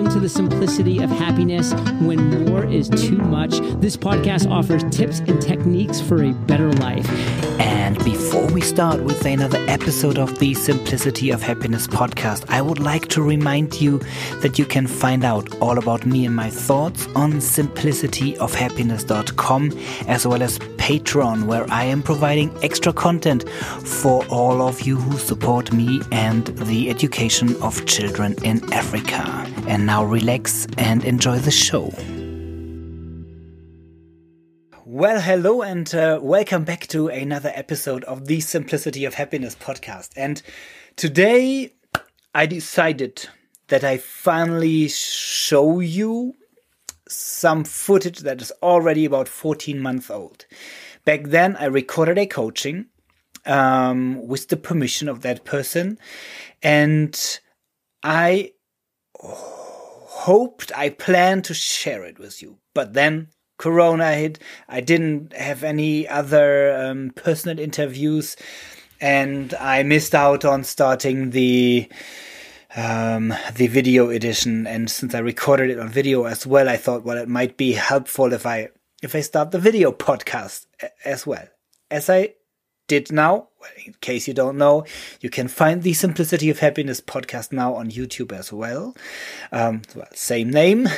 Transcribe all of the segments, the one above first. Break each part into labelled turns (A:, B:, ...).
A: Welcome to the simplicity of happiness when more is too much. This podcast offers tips and techniques for a better life.
B: Before we start with another episode of the Simplicity of Happiness podcast, I would like to remind you that you can find out all about me and my thoughts on simplicityofhappiness.com as well as Patreon, where I am providing extra content for all of you who support me and the education of children in Africa. And now relax and enjoy the show. Well, hello and uh, welcome back to another episode of the Simplicity of Happiness podcast. And today I decided that I finally show you some footage that is already about 14 months old. Back then, I recorded a coaching um, with the permission of that person, and I hoped, I planned to share it with you. But then Corona hit. I didn't have any other um, personal interviews, and I missed out on starting the um, the video edition. And since I recorded it on video as well, I thought, well, it might be helpful if I if I start the video podcast as well. As I did now. In case you don't know, you can find the Simplicity of Happiness podcast now on YouTube as well. Um, well same name,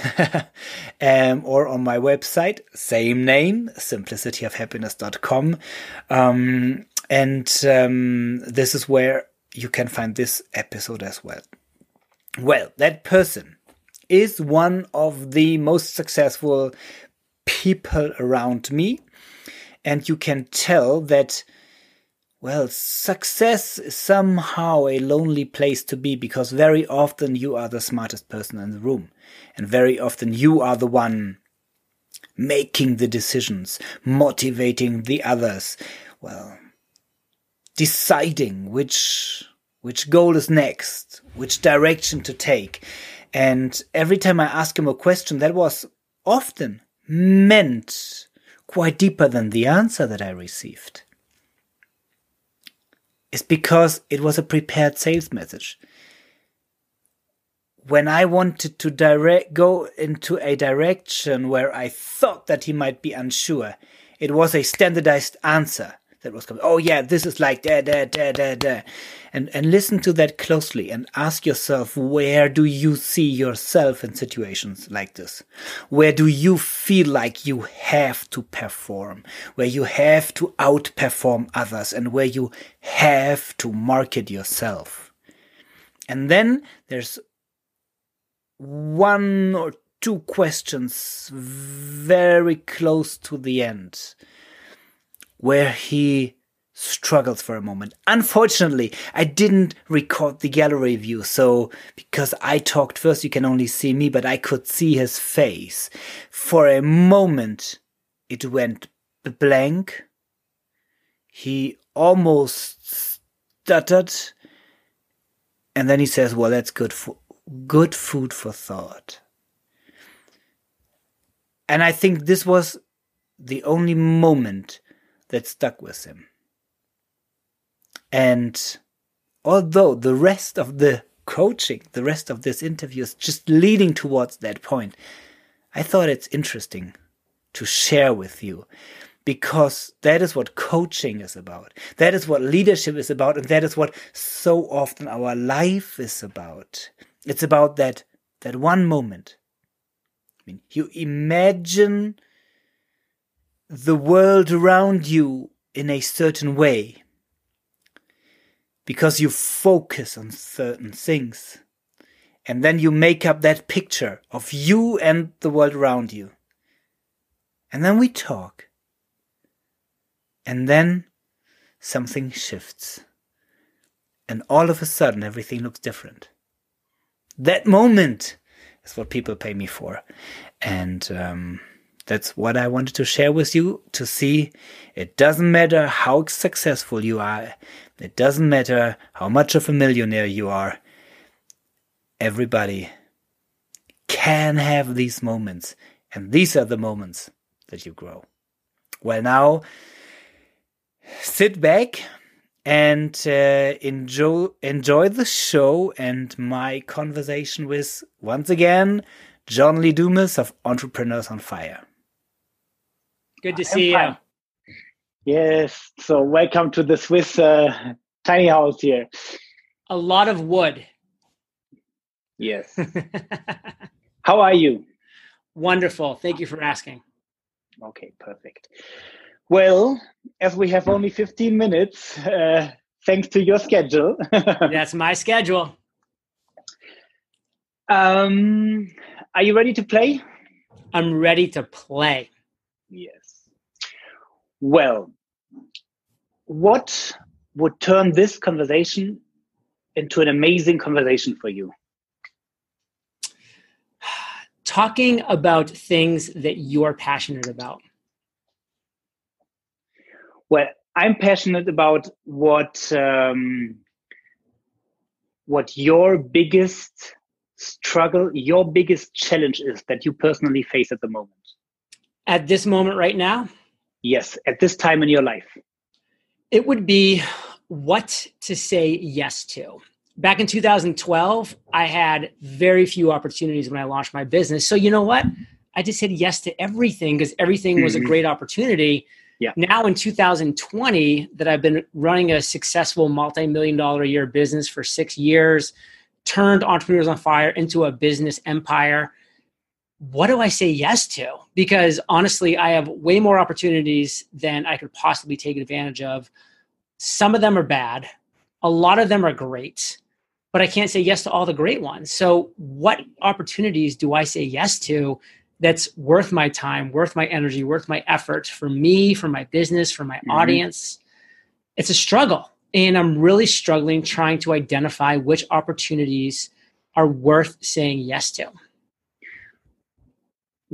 B: um, or on my website, same name, simplicityofhappiness.com. Um, and um, this is where you can find this episode as well. Well, that person is one of the most successful people around me. And you can tell that well, success is somehow a lonely place to be because very often you are the smartest person in the room. And very often you are the one making the decisions, motivating the others. Well, deciding which, which goal is next, which direction to take. And every time I ask him a question, that was often meant quite deeper than the answer that I received is because it was a prepared sales message. When I wanted to direct, go into a direction where I thought that he might be unsure, it was a standardized answer that was coming. Oh yeah, this is like da da da da da, and and listen to that closely and ask yourself where do you see yourself in situations like this? Where do you feel like you have to perform? Where you have to outperform others and where you have to market yourself? And then there's one or two questions very close to the end where he struggles for a moment. Unfortunately, I didn't record the gallery view, so because I talked first, you can only see me, but I could see his face. For a moment, it went blank. He almost stuttered, and then he says, "Well, that's good for good food for thought." And I think this was the only moment that stuck with him. And although the rest of the coaching, the rest of this interview is just leading towards that point, I thought it's interesting to share with you because that is what coaching is about. That is what leadership is about. And that is what so often our life is about. It's about that, that one moment. I mean, you imagine the world around you in a certain way because you focus on certain things and then you make up that picture of you and the world around you. And then we talk. And then something shifts. And all of a sudden, everything looks different. That moment is what people pay me for. And, um, that's what I wanted to share with you to see it doesn't matter how successful you are. It doesn't matter how much of a millionaire you are. Everybody can have these moments. And these are the moments that you grow. Well, now sit back and uh, enjoy enjoy the show and my conversation with once again John Lee Dumas of Entrepreneurs on Fire.
A: Good to see you.
C: Yes. So welcome to the Swiss uh, tiny house here.
A: A lot of wood.
C: Yes. How are you?
A: Wonderful. Thank you for asking.
C: Okay, perfect. Well, as we have only 15 minutes, uh, thanks to your schedule.
A: That's my schedule.
C: Um, are you ready to play?
A: I'm ready to play.
C: Yes. Well, what would turn this conversation into an amazing conversation for you?
A: Talking about things that you're passionate about.
C: Well, I'm passionate about what um, what your biggest struggle, your biggest challenge is that you personally face at the moment.
A: At this moment, right now.
C: Yes, at this time in your life.
A: It would be what to say yes to. Back in 2012, I had very few opportunities when I launched my business. So, you know what? I just said yes to everything because everything was mm-hmm. a great opportunity.
C: Yeah.
A: Now in 2020, that I've been running a successful multi-million dollar a year business for six years, turned Entrepreneurs on Fire into a business empire. What do I say yes to? Because honestly, I have way more opportunities than I could possibly take advantage of. Some of them are bad, a lot of them are great, but I can't say yes to all the great ones. So, what opportunities do I say yes to that's worth my time, worth my energy, worth my effort for me, for my business, for my mm-hmm. audience. It's a struggle. And I'm really struggling trying to identify which opportunities are worth saying yes to.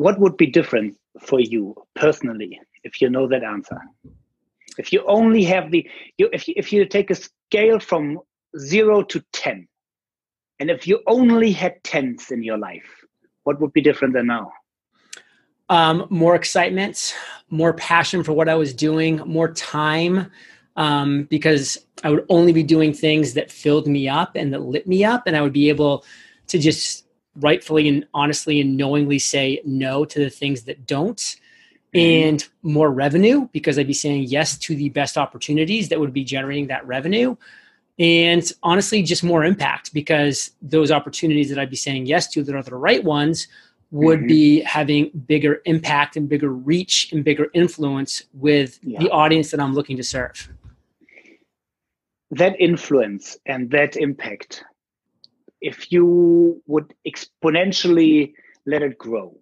C: What would be different for you personally if you know that answer? If you only have the, you, if, you, if you take a scale from zero to 10, and if you only had tens in your life, what would be different than now?
A: um, more excitement, more passion for what I was doing, more time um, because I would only be doing things that filled me up and that lit me up, and I would be able to just rightfully and honestly and knowingly say no to the things that don't. Mm-hmm. And more revenue because I'd be saying yes to the best opportunities that would be generating that revenue. And honestly, just more impact because those opportunities that I'd be saying yes to that are the right ones would mm-hmm. be having bigger impact and bigger reach and bigger influence with yeah. the audience that I'm looking to serve.
C: That influence and that impact, if you would exponentially let it grow,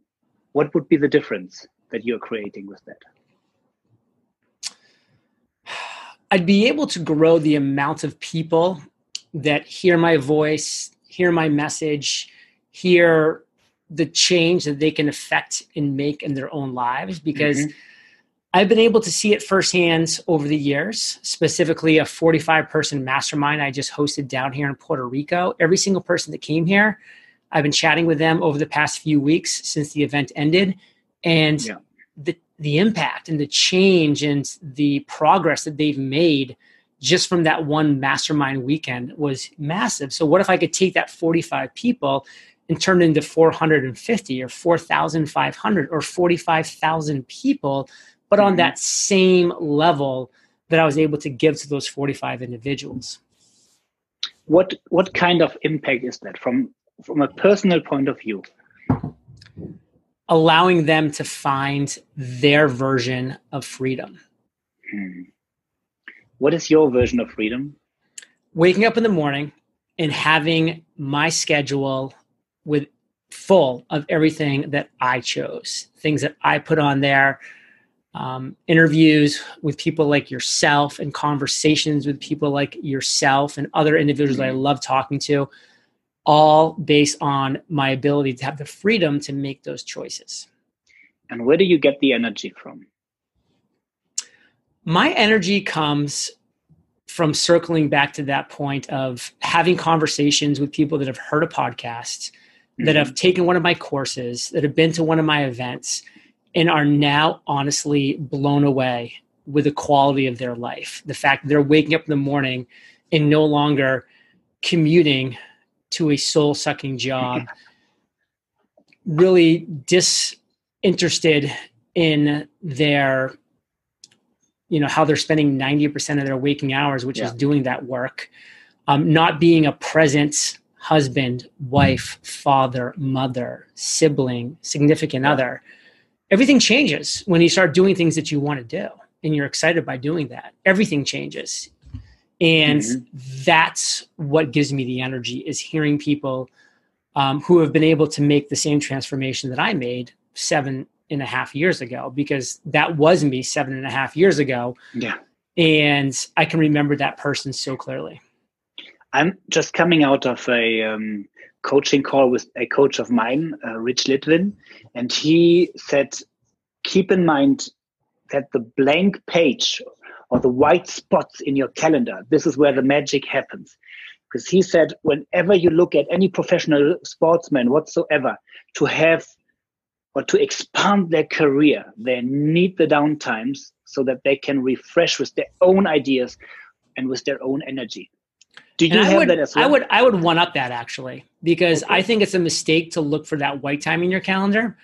C: what would be the difference that you're creating with that?
A: I'd be able to grow the amount of people that hear my voice, hear my message, hear the change that they can affect and make in their own lives because mm-hmm. I've been able to see it firsthand over the years, specifically a 45 person mastermind I just hosted down here in Puerto Rico. Every single person that came here, I've been chatting with them over the past few weeks since the event ended. And yeah. the, the impact and the change and the progress that they've made just from that one mastermind weekend was massive. So, what if I could take that 45 people and turned into 450 or 4,500 or 45,000 people, but on mm-hmm. that same level that I was able to give to those 45 individuals.
C: What what kind of impact is that from from a personal point of view?
A: Allowing them to find their version of freedom. Hmm.
C: What is your version of freedom?
A: Waking up in the morning and having my schedule with full of everything that I chose, things that I put on there, um, interviews with people like yourself, and conversations with people like yourself and other individuals mm-hmm. that I love talking to, all based on my ability to have the freedom to make those choices.
C: And where do you get the energy from?
A: My energy comes from circling back to that point of having conversations with people that have heard a podcast that have mm-hmm. taken one of my courses, that have been to one of my events, and are now honestly blown away with the quality of their life. The fact that they're waking up in the morning and no longer commuting to a soul sucking job, really disinterested in their you know how they're spending 90% of their waking hours which yeah. is doing that work um, not being a present husband wife father mother sibling significant yeah. other everything changes when you start doing things that you want to do and you're excited by doing that. Everything changes. And mm-hmm. that's what gives me the energy is hearing people um, who have been able to make the same transformation that i made seven and a half years ago because that was me seven and a half years ago.
C: Yeah.
A: And i can remember that person so clearly.
C: I'm just coming out of a um, coaching call with a coach of mine uh, rich litvin and he said keep in mind that the blank page or the white spots in your calendar. This is where the magic happens. Because he said, whenever you look at any professional sportsman whatsoever, to have or to expand their career, they need the downtimes so that they can refresh with their own ideas and with their own energy.
A: Do you and have would, that as well? I would I would one up that actually because okay. I think it's a mistake to look for that white time in your calendar.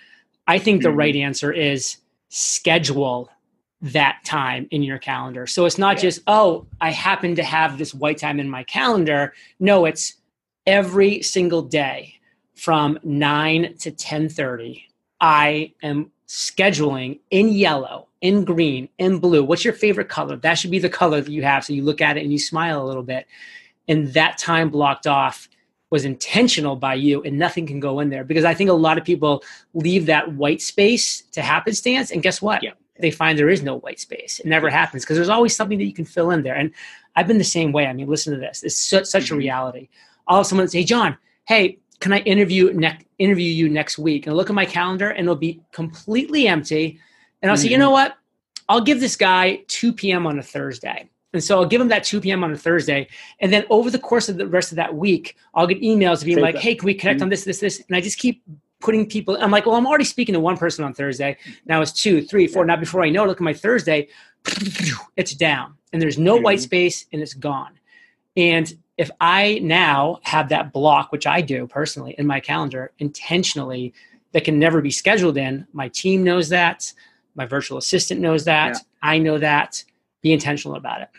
A: I think the mm-hmm. right answer is schedule that time in your calendar. So it's not yeah. just, oh, I happen to have this white time in my calendar. No, it's every single day from 9 to 10:30 I am scheduling in yellow, in green, in blue. What's your favorite color? That should be the color that you have so you look at it and you smile a little bit. And that time blocked off was intentional by you and nothing can go in there because I think a lot of people leave that white space to happenstance and guess what?
C: Yeah
A: they find there is no white space. It never happens because there's always something that you can fill in there. And I've been the same way. I mean, listen to this. It's such, such a mm-hmm. reality. All of someone say, hey John, hey, can I interview ne- interview you next week? And I look at my calendar and it'll be completely empty. And I'll mm-hmm. say, you know mm-hmm. what? I'll give this guy 2 p.m. on a Thursday. And so I'll give them that 2 p.m. on a Thursday. And then over the course of the rest of that week, I'll get emails being like, hey, can we connect mm-hmm. on this, this, this? And I just keep putting people i'm like well i'm already speaking to one person on thursday now it's two three four now before i know look at my thursday it's down and there's no white mm-hmm. space and it's gone and if i now have that block which i do personally in my calendar intentionally that can never be scheduled in my team knows that my virtual assistant knows that yeah. i know that be intentional about it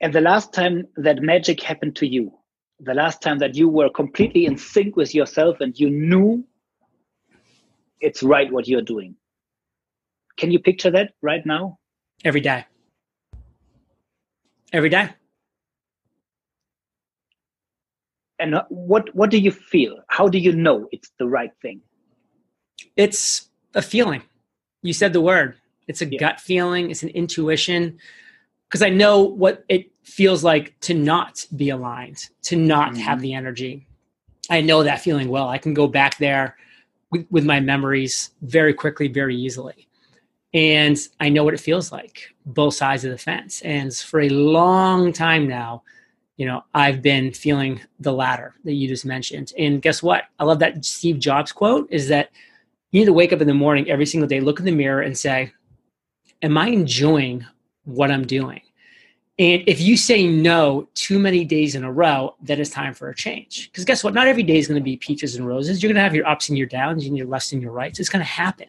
C: and the last time that magic happened to you the last time that you were completely in sync with yourself and you knew it's right what you're doing. Can you picture that right now?
A: Every day. Every day.
C: And what what do you feel? How do you know it's the right thing?
A: It's a feeling. You said the word. It's a yeah. gut feeling. It's an intuition because I know what it feels like to not be aligned, to not mm-hmm. have the energy. I know that feeling well. I can go back there with, with my memories very quickly, very easily. And I know what it feels like, both sides of the fence. And for a long time now, you know, I've been feeling the latter that you just mentioned. And guess what? I love that Steve Jobs quote is that you need to wake up in the morning every single day, look in the mirror and say, Am I enjoying what I'm doing. And if you say no too many days in a row, then it's time for a change. Because guess what? Not every day is going to be peaches and roses. You're going to have your ups and your downs and your lefts and your rights. It's going to happen.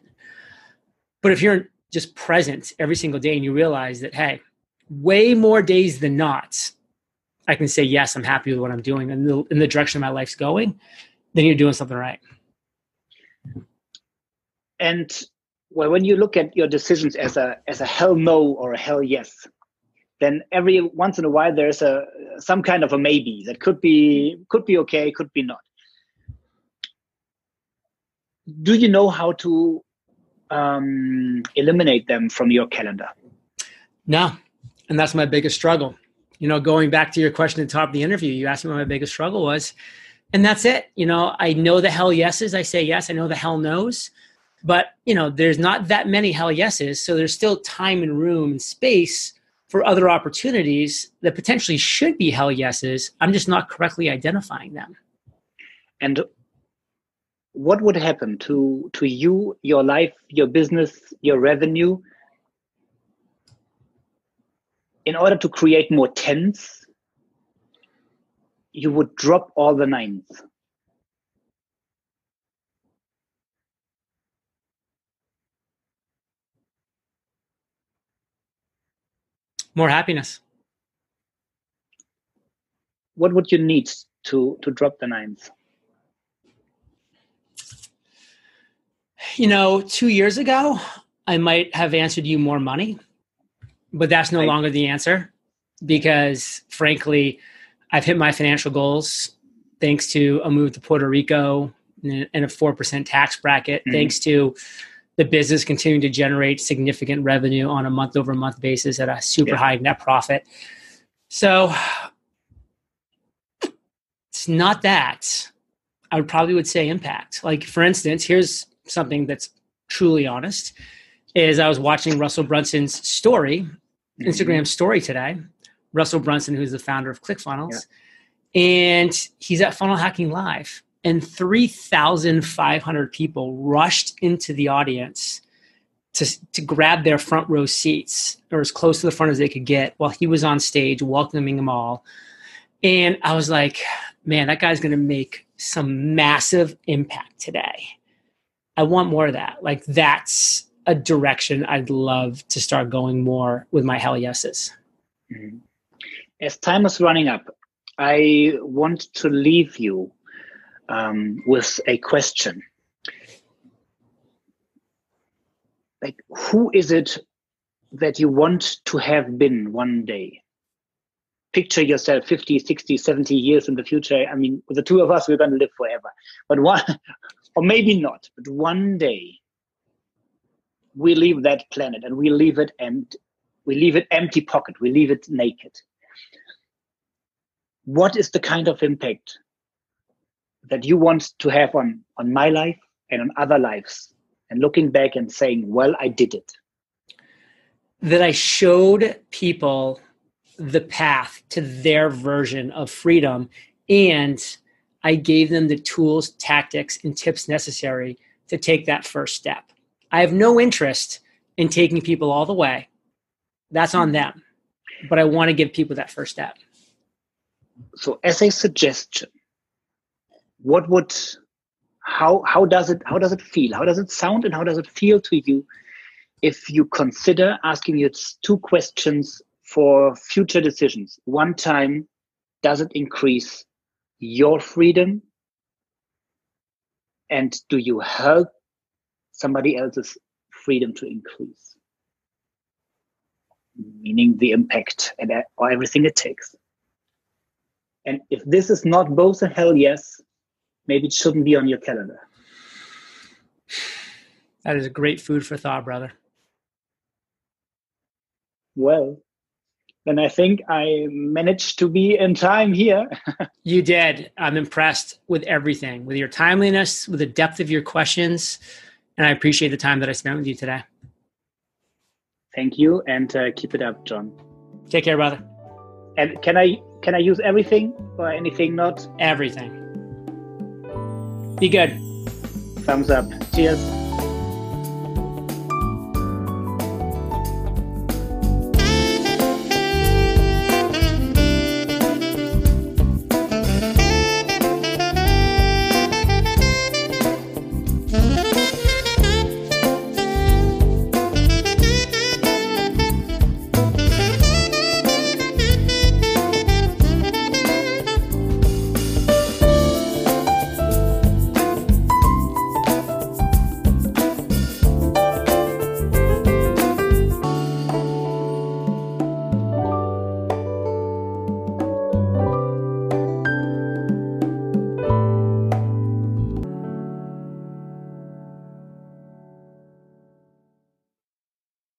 A: But if you're just present every single day and you realize that, hey, way more days than not, I can say, yes, I'm happy with what I'm doing and in, in the direction my life's going, then you're doing something right.
C: And well, when you look at your decisions as a as a hell no or a hell yes, then every once in a while there's a some kind of a maybe that could be could be okay, could be not. Do you know how to um, eliminate them from your calendar?
A: No, and that's my biggest struggle. You know, going back to your question at the top of the interview, you asked me what my biggest struggle was, and that's it. You know, I know the hell yeses. I say yes. I know the hell nos but you know, there's not that many hell yeses, so there's still time and room and space for other opportunities that potentially should be hell yeses. I'm just not correctly identifying them.
C: And what would happen to to you, your life, your business, your revenue, in order to create more tens, you would drop all the nines.
A: More happiness.
C: What would you need to to drop the nines?
A: You know, two years ago, I might have answered you more money, but that's no
C: Right.
A: longer the answer because, frankly, I've hit my financial goals thanks to a move to Puerto Rico and a 4% tax bracket,
C: Mhm.
A: thanks to the business continuing to generate significant revenue on a month over month basis at a super
C: Yeah.
A: high net profit. So it's not that. I would probably would say impact. Like for instance, here's something that's truly honest is I was watching Russell Brunson's story,
C: Mm-hmm.
A: Instagram story today. Russell Brunson, who's the founder of ClickFunnels, and he's at Funnel Hacking Live, and 3,500 people rushed into the audience to, to grab their front row seats or as close to the front as they could get while he was on stage welcoming them all. And I was like, man, that guy's going to make some massive impact today. I want more of that. Like, that's a direction I'd love to start going more with my hell yeses.
C: Mhm. As time is running up, I want to leave you um, with a question. Like, who is it that you want to have been one day? Picture yourself 50, 60, 70 years in the future. I mean, the two of us, we're going to live forever. But one, or maybe not, but one day we leave that planet and we leave it empty. We leave it empty pocket. We leave it naked what is the kind of impact that you want to have on on my life and on other lives and looking back and saying well i did it
A: that I showed people the path to their version of freedom and I gave them the tools, tactics, and tips necessary to take that first step. I have no interest in taking people all the way. That's on them. But I want to give people that first step.
C: so as a suggestion what would how how does it how does it feel? How does it sound and how does it feel to you if you consider asking you two questions for future decisions? One time does it increase your freedom? And do you help somebody else's freedom to increase? Meaning the impact and uh, or everything it takes. And if this is not both a hell yes, maybe it shouldn't be on your calendar.
A: That is a great food for thought, brother.
C: Well, then I think I managed to be in time here.
A: You did. I'm impressed with everything, with your timeliness, with the depth of your questions, and I appreciate the time that I spent with you today.
C: Thank you, and uh, keep it up, John.
A: Take care, brother.
C: And can I can I use everything or anything not?
A: Everything. Be good.
C: Thumbs up. Cheers.